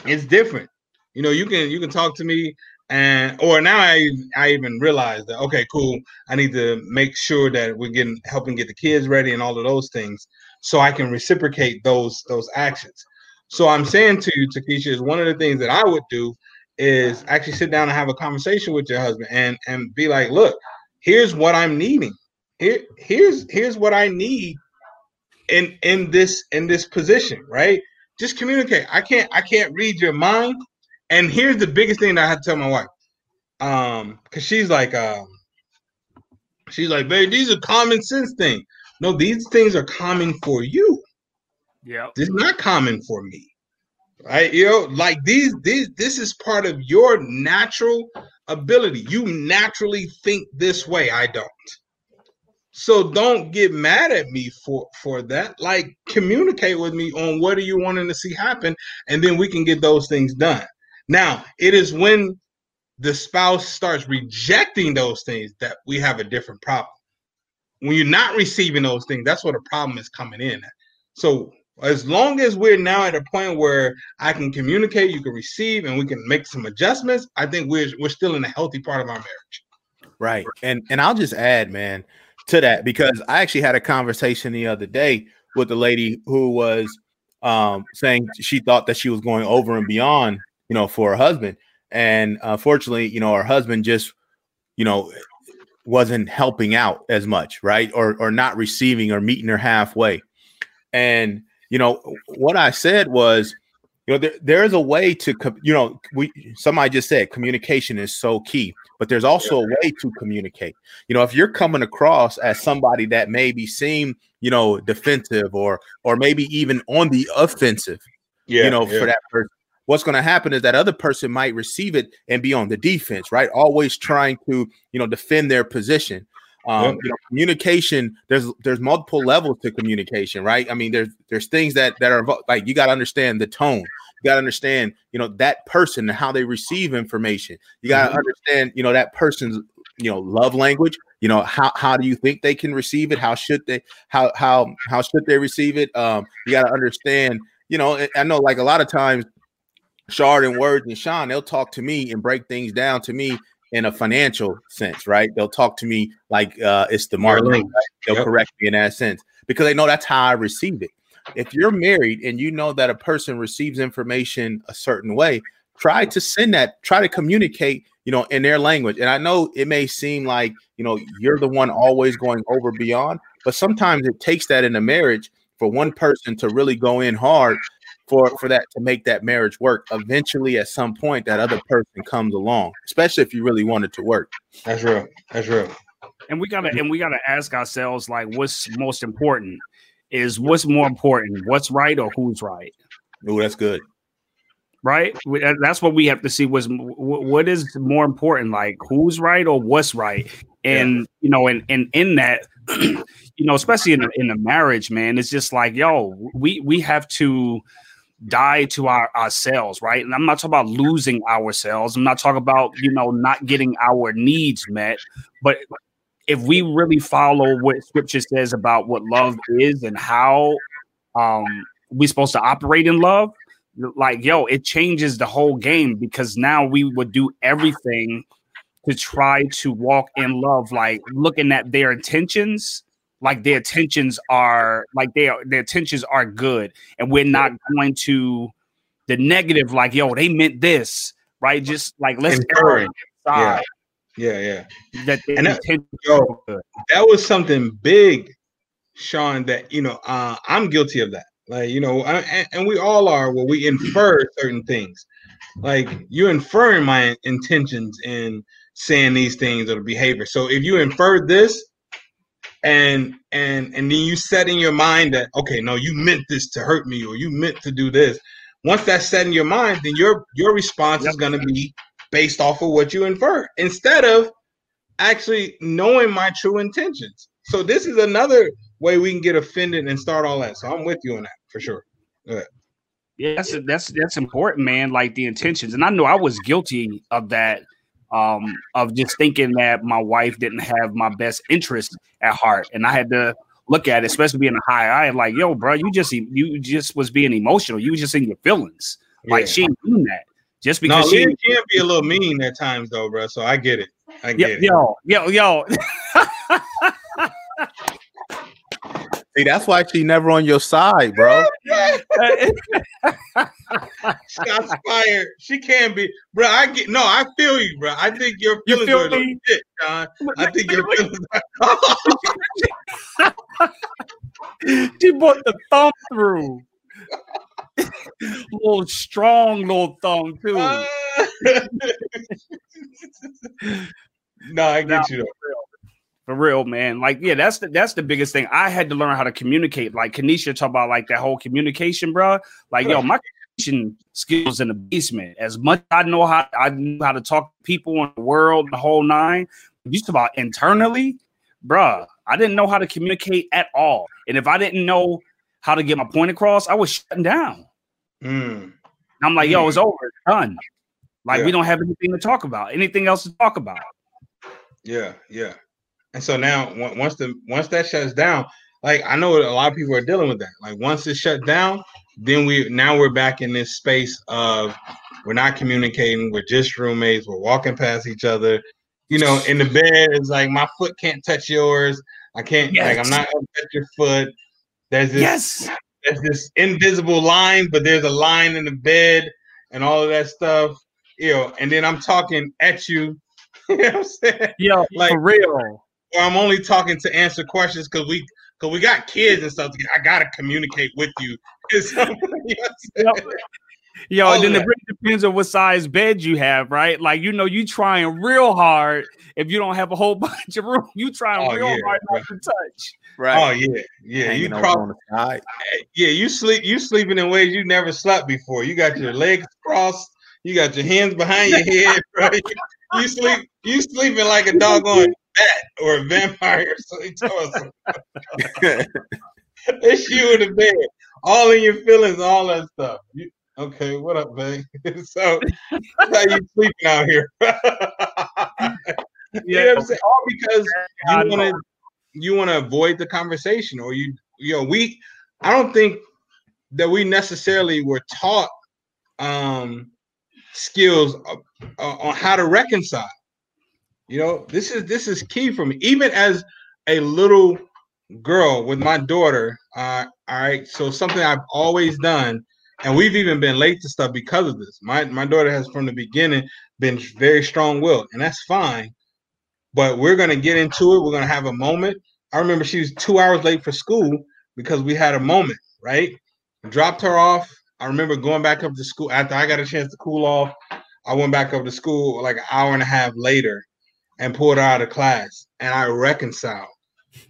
it's different. You know, you can you can talk to me and or now I I even realize that okay, cool. I need to make sure that we're getting helping get the kids ready and all of those things so I can reciprocate those those actions. So I'm saying to you, Takesha, is one of the things that I would do is actually sit down and have a conversation with your husband and and be like, look, here's what I'm needing. Here, here's here's what I need in in this in this position, right? Just communicate. I can't I can't read your mind. And here's the biggest thing that I have to tell my wife. Um, because she's like, um, she's like, babe, these are common sense things. No, these things are common for you. Yeah. This is not common for me. Right? You know, like these, these, this is part of your natural ability. You naturally think this way. I don't. So don't get mad at me for for that. Like communicate with me on what are you wanting to see happen, and then we can get those things done. Now, it is when the spouse starts rejecting those things that we have a different problem. When you're not receiving those things, that's where the problem is coming in. So as long as we're now at a point where I can communicate, you can receive, and we can make some adjustments, I think we're we're still in a healthy part of our marriage. Right. And and I'll just add, man, to that because I actually had a conversation the other day with a lady who was um saying she thought that she was going over and beyond, you know, for her husband. And unfortunately, you know, her husband just, you know, wasn't helping out as much, right? Or or not receiving or meeting her halfway. And you know, what I said was, you know, there, there is a way to, you know, we somebody just said communication is so key, but there's also a way to communicate. You know, if you're coming across as somebody that maybe seem, you know, defensive or or maybe even on the offensive, Yeah, you know, yeah. for that person. What's going to happen is that other person might receive it and be on the defense, right? Always trying to, you know, defend their position. Um, Yep. you know, communication. There's there's multiple levels to communication, right? I mean, there's there's things that that are like you got to understand the tone. You got to understand, you know, that person and how they receive information. You got to Mhm. understand, you know, that person's you know love language. You know how how do you think they can receive it? How should they how how how should they receive it? Um, you got to understand. You know, I- I know like a lot of times Shard and Words and Sean, they'll talk to me and break things down to me in a financial sense, right? They'll talk to me like uh, it's the market. right? They'll Yep. correct me in that sense because they know that's how I receive it. If you're married and you know that a person receives information a certain way, try to send that, try to communicate, you know, in their language. And I know it may seem like, you know, you're the one always going over beyond, but sometimes it takes that in a marriage for one person to really go in hard for for that to make that marriage work eventually at some point that other person comes along especially if you really want it to work. That's real. That's real. and we gotta and we gotta ask ourselves like what's most important is what's more important what's right or who's right? Oh that's good. Right? That's what we have to see was what is more important like who's right or what's right? And you know and and in that you know especially in the, in the marriage man it's just like yo we we have to die to our ourselves right? And i'm not talking about losing ourselves i'm not talking about you know not getting our needs met. But if we really follow what scripture says about what love is and how um we're supposed to operate in love, like yo, it changes the whole game because now we would do everything to try to walk in love, like looking at their intentions, like their intentions are like they are their intentions are good, and we're not going to the negative, like yo, they meant this, right? Just like let's Encourage. inside Yeah, yeah. that And that- yo, that was something big, Sean. That you know, uh, I'm guilty of that. Like you know, I, and, and we all are. Where we infer certain things, like you're inferring my intentions in saying these things or the behavior. So if you inferred this, and and and then you set in your mind that okay, no, you meant this to hurt me, or you meant to do this. Once that's set in your mind, then your your response is going to be based off of what you infer instead of actually knowing my true intentions. So this is another way we can get offended and start all that. So I'm with you on that for sure. Yeah, that's that's that's important, man. Like the intentions, and I know I was guilty of that, um, of just thinking that my wife didn't have my best interest at heart, and I had to look at it, especially being a high eye, like, yo, bro, you just you just was being emotional, you was just in your feelings, like Yeah. she ain't doing that just No, because she, Leah can be a little mean at times though, bro. So I get it. I yo, it. yo, yo, yo, See, that's why she never on your side, bro. Shots fired. She can be, bro. I get no. I feel you, bro. I think your You feelings feel are me? legit, John. I think your feelings are. she put the thumb through. little strong little thumb too. no, I get you though. For real, man. Like, yeah, that's the that's the biggest thing. I had to learn how to communicate. Like Kanisha talk about like that whole communication, bro. Like, yo, my skills in the basement. As much I know how I knew how to talk to people in the world, the whole nine. Talk about internally, bruh. I didn't know how to communicate at all. And if I didn't know how to get my point across, I was shutting down. Mm. I'm like, yo, it's over, it's done. Like, Yeah. we don't have anything to talk about, anything else to talk about. Yeah, yeah. And so now, once the once that shuts down, like I know a lot of people are dealing with that. Like once it's shut down, then we now we're back in this space of we're not communicating. We're just roommates. We're walking past each other. You know, in the bed, it's like my foot can't touch yours. I can't. Like I'm not gonna touch your foot. There's this. Yes. There's this invisible line, but there's a line in the bed and all of that stuff. You know, and then I'm talking at you. you know what I'm saying? Yo, Like- for real. or I'm only talking to answer questions because we because we got kids and stuff. I gotta communicate with you. You know what I'm saying? Yo, All and then of it really depends on what size bed you have, right? Like you know, you trying real hard if you don't have a whole bunch of room. You trying Oh, real yeah, hard bro. not to touch. Right. Oh yeah, yeah. You Hanging over cross, the side. yeah. You sleep. You sleeping in ways you never slept before. You got your legs crossed. You got your hands behind your head, bro. You, you sleep. You sleeping like a doggone bat or a vampire. So he told us. It's you in the bed, all in your feelings, all that stuff. You, okay, what up, babe? so how you sleeping out here. you know what I'm saying? All because you want to you want to avoid the conversation, or you you know we. I don't think that we necessarily were taught um skills uh, uh, on how to reconcile. You know, this is this is key for me. Even as a little girl with my daughter, uh, all right. So something I've always done, and we've even been late to stuff because of this. My my daughter has from the beginning been very strong willed, and that's fine. But we're gonna get into it. We're gonna have a moment. I remember she was two hours late for school because we had a moment, right? Dropped her off. I remember going back up to school after I got a chance to cool off. I went back up to school like an hour and a half later and pulled her out of class. And I reconciled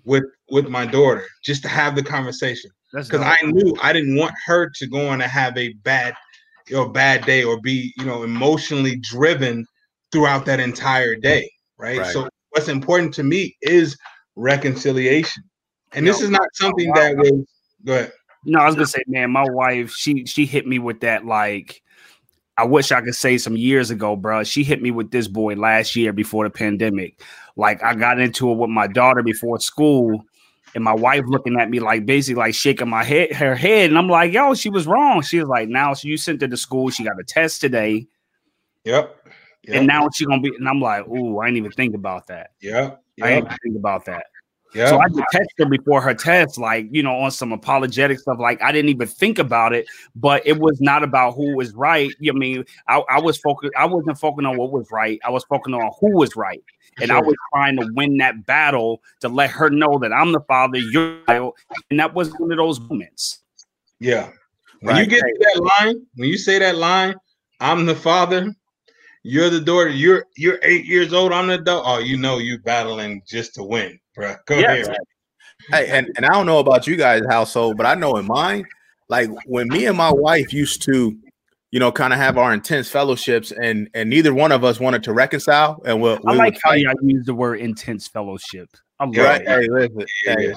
with with my daughter just to have the conversation because I knew I didn't want her to go on and have a bad, you know, bad day or be, you know, emotionally driven throughout that entire day, right? Right. So what's important to me is reconciliation, and this is not something that was. Go ahead. No, I was gonna say, man, my wife, she she hit me with that like I wish I could say some years ago, bro. She hit me with this boy last year before the pandemic. Like I got into it with my daughter before school, and my wife looking at me like basically like shaking my head, her head, and I'm like, "Yo, she was wrong." She was like, "Now so you sent her to school. She got a test today, Yep. Yep. and now she gonna be." And I'm like, "Ooh, I didn't even think about that. Yep. I didn't even think about that." Yep. So I could text her before her test, like you know, on some apologetic stuff. Like I didn't even think about it, but it was not about who was right. I mean, I, I was focused. I wasn't focusing on what was right. I was focusing on who was right, and I was trying to win that battle to let her know that I'm the father. You're, the and that was one of those moments. Yeah. When you get that line, when you say that line, I'm the father, you're the daughter, you're you're eight years old, I'm the adult. Oh, you know you're battling just to win, bro. Go Yes. ahead. Hey, and, and I don't know about you guys' household, but I know in mine, like when me and my wife used to, you know, kind of have our intense fellowships, and and neither one of us wanted to reconcile, and we'll, I like how y'all use the word intense fellowship. I'm Yeah. it. Right? Hey, listen, Yeah. hey,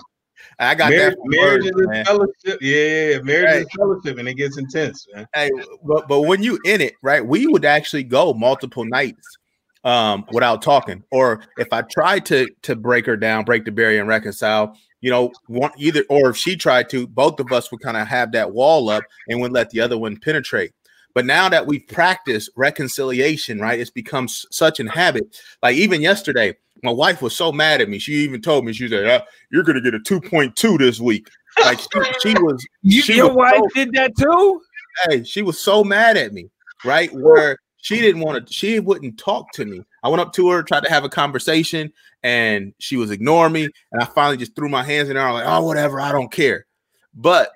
I got Marriage, that marriage words, is a fellowship. Yeah, marriage Right. is a fellowship, and it gets intense, man. Hey, but but when you in it, right? We would actually go multiple nights um without talking. Or if I tried to to break her down, break the barrier and reconcile, you know, one either or if she tried to, both of us would kind of have that wall up and would let the other one penetrate. But now that we've practiced reconciliation, right? It's become such an habit. Like even yesterday, my wife was so mad at me. She even told me, she said, uh, "You're gonna get a 2.2 this week." Like she, she was You, She your was wife so- did that too. hey, she was so mad at me, right? Where she didn't want to, she wouldn't talk to me. I went up to her, tried to have a conversation, and she was ignoring me. And I finally just threw my hands in there. I like, oh, whatever, I don't care. But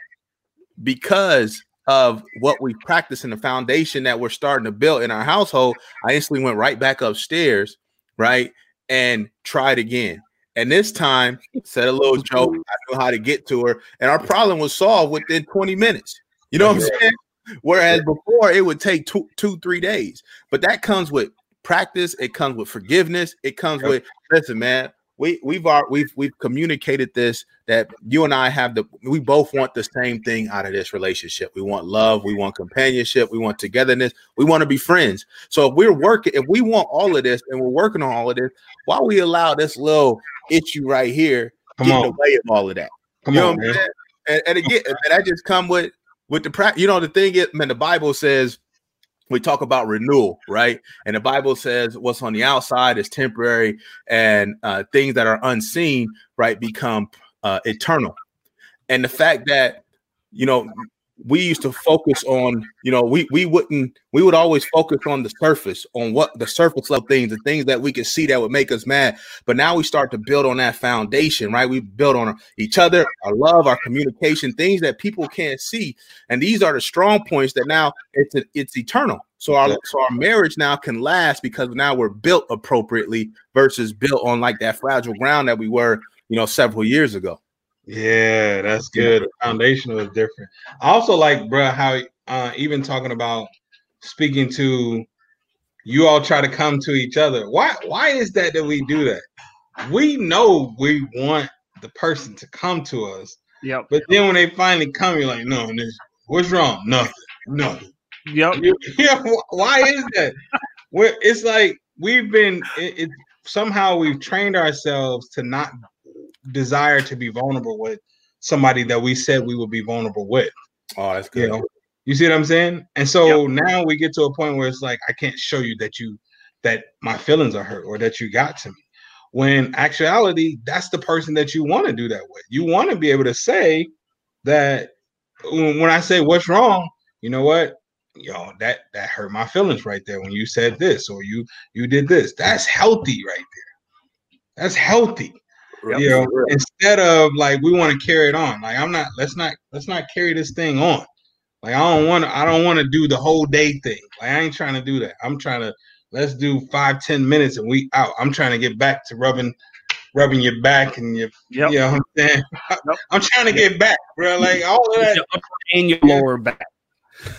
because of what we practice in the foundation that we're starting to build in our household, I instantly went right back upstairs, right? And tried again. And this time said a little joke. I knew how to get to her, and our problem was solved within 20 minutes. You know what I'm saying? Whereas before it would take two, two, three days. But that comes with practice. It comes with forgiveness. It comes with listen, man. We we've our, we've we've communicated this that you and I have the we both want the same thing out of this relationship. We want love. We want companionship. We want togetherness. We want to be friends. So if we're working, if we want all of this and we're working on all of this, why we allow this little issue right here Come get in the way of all of that? come you know on, what I'm man. saying? And, and again, and that just come with with the practice. You know, the thing is, man, the Bible says we talk about renewal, right? And the Bible says what's on the outside is temporary, and uh, things that are unseen, right, become uh, eternal. And the fact that you know we used to focus on, you know, we we wouldn't we would always focus on the surface, on what the surface level things, the things that we could see that would make us mad. But now we start to build on that foundation, right? We build on each other, our love, our communication, things that people can't see, and these are the strong points that now it's it's eternal. So our so our marriage now can last because now we're built appropriately versus built on like that fragile ground that we were, you know, several years ago. Yeah, that's good. The foundation was different. I also like, bro, how uh, even talking about speaking to you all try to come to each other. Why? Why is that that we do that? We know we want the person to come to us, Yep. but then when they finally come, you're like, no, what's wrong? Nothing, nothing. Yep. Yeah, why is that? Where it's like we've been, it, it somehow we've trained ourselves to not desire to be vulnerable with somebody that we said we would be vulnerable with. Oh, that's You good. know, you see what I'm saying? And so now we get to a point where it's like I can't show you that you that my feelings are hurt or that you got to me. When actuality, that's the person that you want to do that with. You want to be able to say that when when I say what's wrong, you know what? Yo, that that hurt my feelings right there when you said this or you you did this. That's healthy right there. That's healthy. You know, instead of like we want to carry it on. Like I'm not. Let's not. Let's not carry this thing on. Like I don't want to. I don't want to do the whole day thing. Like I ain't trying to do that. I'm trying to. Let's do five ten minutes and we out. I'm trying to get back to rubbing, rubbing your back and your. Yep. You know I'm saying? I'm trying to get back, bro. Like all of that. Your upper and your lower back.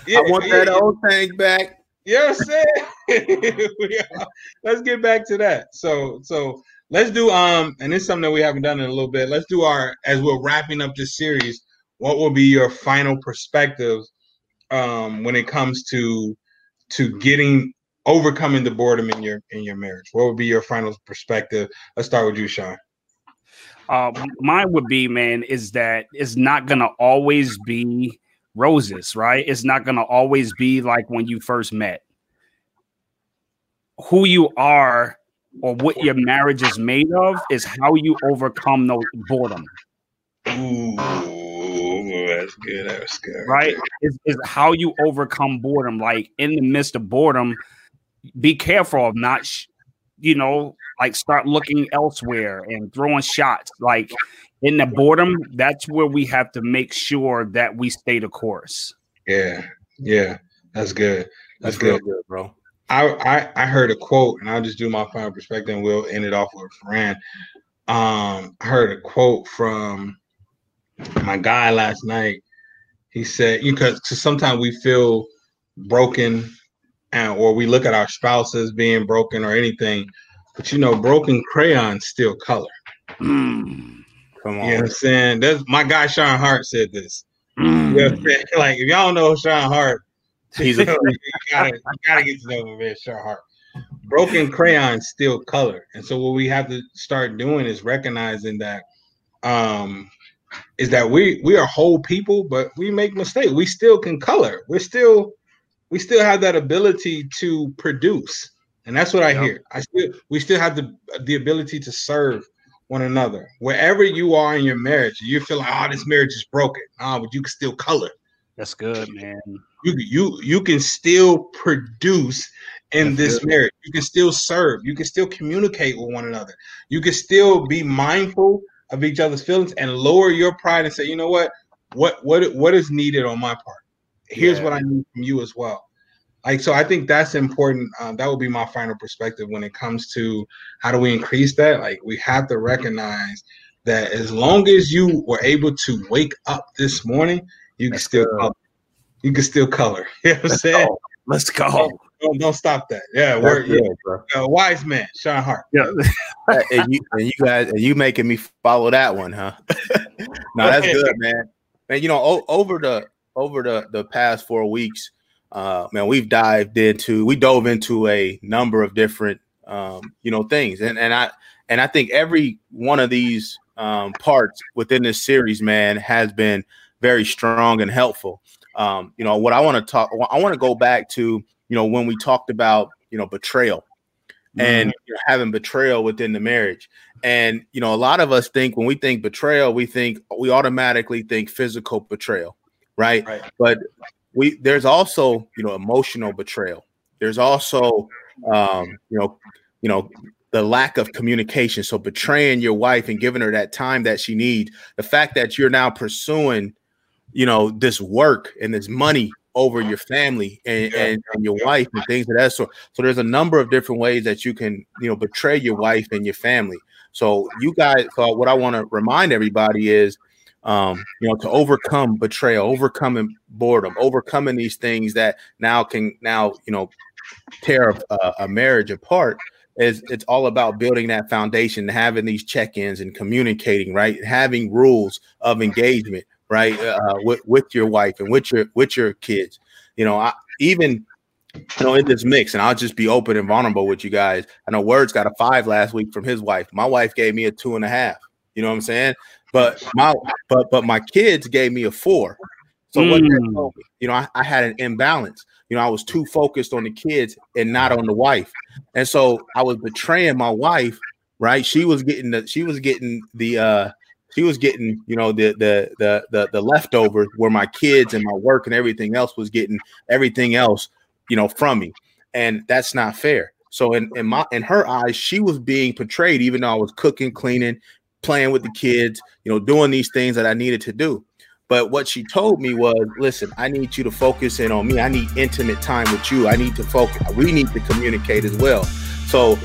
Yeah, I want yeah, that old tank back. you know what I'm saying? Let's get back to that. So so let's do um and it's something that we haven't done in a little bit. Let's do our as we're wrapping up this series, what will be your final perspectives um when it comes to to getting overcoming the boredom in your in your marriage? What would be your final perspective? Let's start with you, Sean. Um, mine would be, man, is that it's not gonna always be roses, right? It's not gonna always be like when you first met. Who you are or what your marriage is made of is how you overcome the boredom. Ooh, that's good. That's good. Right? Is, is how you overcome boredom. Like in the midst of boredom, be careful of not, sh- you know, like start looking elsewhere and throwing shots. Like in the boredom, that's where we have to make sure that we stay the course. Yeah, yeah, that's good. That's, That's real good. good, bro. I, I I heard a quote, and I'll just do my final perspective, and we'll end it off with Fran. Um, I heard a quote from my guy last night. He said, "You because sometimes we feel broken, and or we look at our spouses being broken or anything, but you know, broken crayons still color. Mm, Come on, You know what I'm saying? That's my guy Sean Hart said this. mm. You know what I'm saying? Like if y'all don't know Sean Hart, He's a you gotta, you gotta get to know man Sean Hart. Broken crayons still color, and so what we have to start doing is recognizing that, um, is that we we are whole people, but we make mistakes. We still can color. We're still we still have that ability to produce, and that's what I Yeah. hear. I still we still have the the ability to serve one another wherever you are in your marriage. You feel like oh this marriage is broken, ah, but you can still color That's good, man. You you you can still produce in That's this marriage. You can still serve. You can still communicate with one another. You can still be mindful of each other's feelings and lower your pride and say, you know what, what what what is needed on my part. Here's Yeah. what I need from you as well. Like so, I think that's important. Um, that would be my final perspective when it comes to how do we increase that. Like we have to recognize that as long as you were able to wake up this morning, you can still good. You can still color. You know what I'm saying? Let's go. Don't, don't stop that. Yeah, That's we're good, yeah, uh, wise man, Sean Hart. Yeah. and you and you guys and you making me follow that one, huh? no, that's good, man. Man, you know, o- over the over the the past four weeks, uh, man, we've dived into we dove into a number of different um, you know things, and and I and I think every one of these um, parts within this series, man, has been very strong and helpful. Um, you know, what I want to talk, I want to go back to you know when we talked about you know betrayal and you know, having betrayal within the marriage. And you know, a lot of us think when we think betrayal, we think we automatically think physical betrayal, right? Right. But we there's also you know emotional betrayal. There's also um, you know you know the lack of communication. So betraying your wife and giving her that time that she needs. The fact that you're now pursuing you know this work and this money over your family and, and, and your wife and things of that sort. So there's a number of different ways that you can, you know, betray your wife and your family. So you guys, so what I want to remind everybody is, um, you know, to overcome betrayal, overcoming boredom, overcoming these things that now can now, you know, tear a, a marriage apart. Is it's all about building that foundation, having these check-ins and communicating, right? Having rules of engagement, right, uh, with with your wife and with your with your kids. You know, I, even you know in this mix, and I'll just be open and vulnerable with you guys. I know Words got a five last week from his wife. My wife gave me a two and a half. You know what I'm saying? But my but but my kids gave me a four. So what that Mm. told me, you know, I, I had an imbalance. You know, I was too focused on the kids and not on the wife, and so I was betraying my wife. Right? She was getting the she was getting the uh she was getting you know the the the the, the leftovers where my kids and my work and everything else was getting everything else you know from me. And that's not fair. So in, in my in her eyes she was being portrayed even though i was cooking cleaning playing with the kids you know doing these things that i needed to do. But what she told me was listen i need you to focus in on me. I need intimate time with you. I need to focus we need to communicate as well. So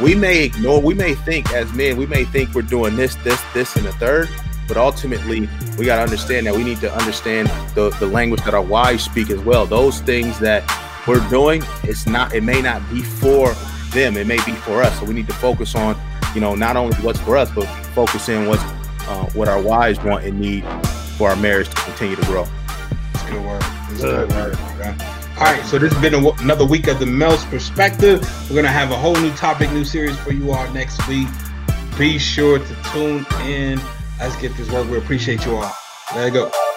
we may ignore we may think as men we may think we're doing this this this and the third but ultimately we got to understand that we need to understand the, the language that our wives speak as well those things that we're doing it's not it may not be for them it may be for us so we need to focus on you know not only what's for us but focus in what's uh, what our wives want and need for our marriage to continue to grow It's good work. It's good work. Okay. All right, so this has been another week of the Male's perspective. We're gonna have a whole new topic, new series for you all next week. Be sure to tune in. Let's get this work. We appreciate you all. There you go.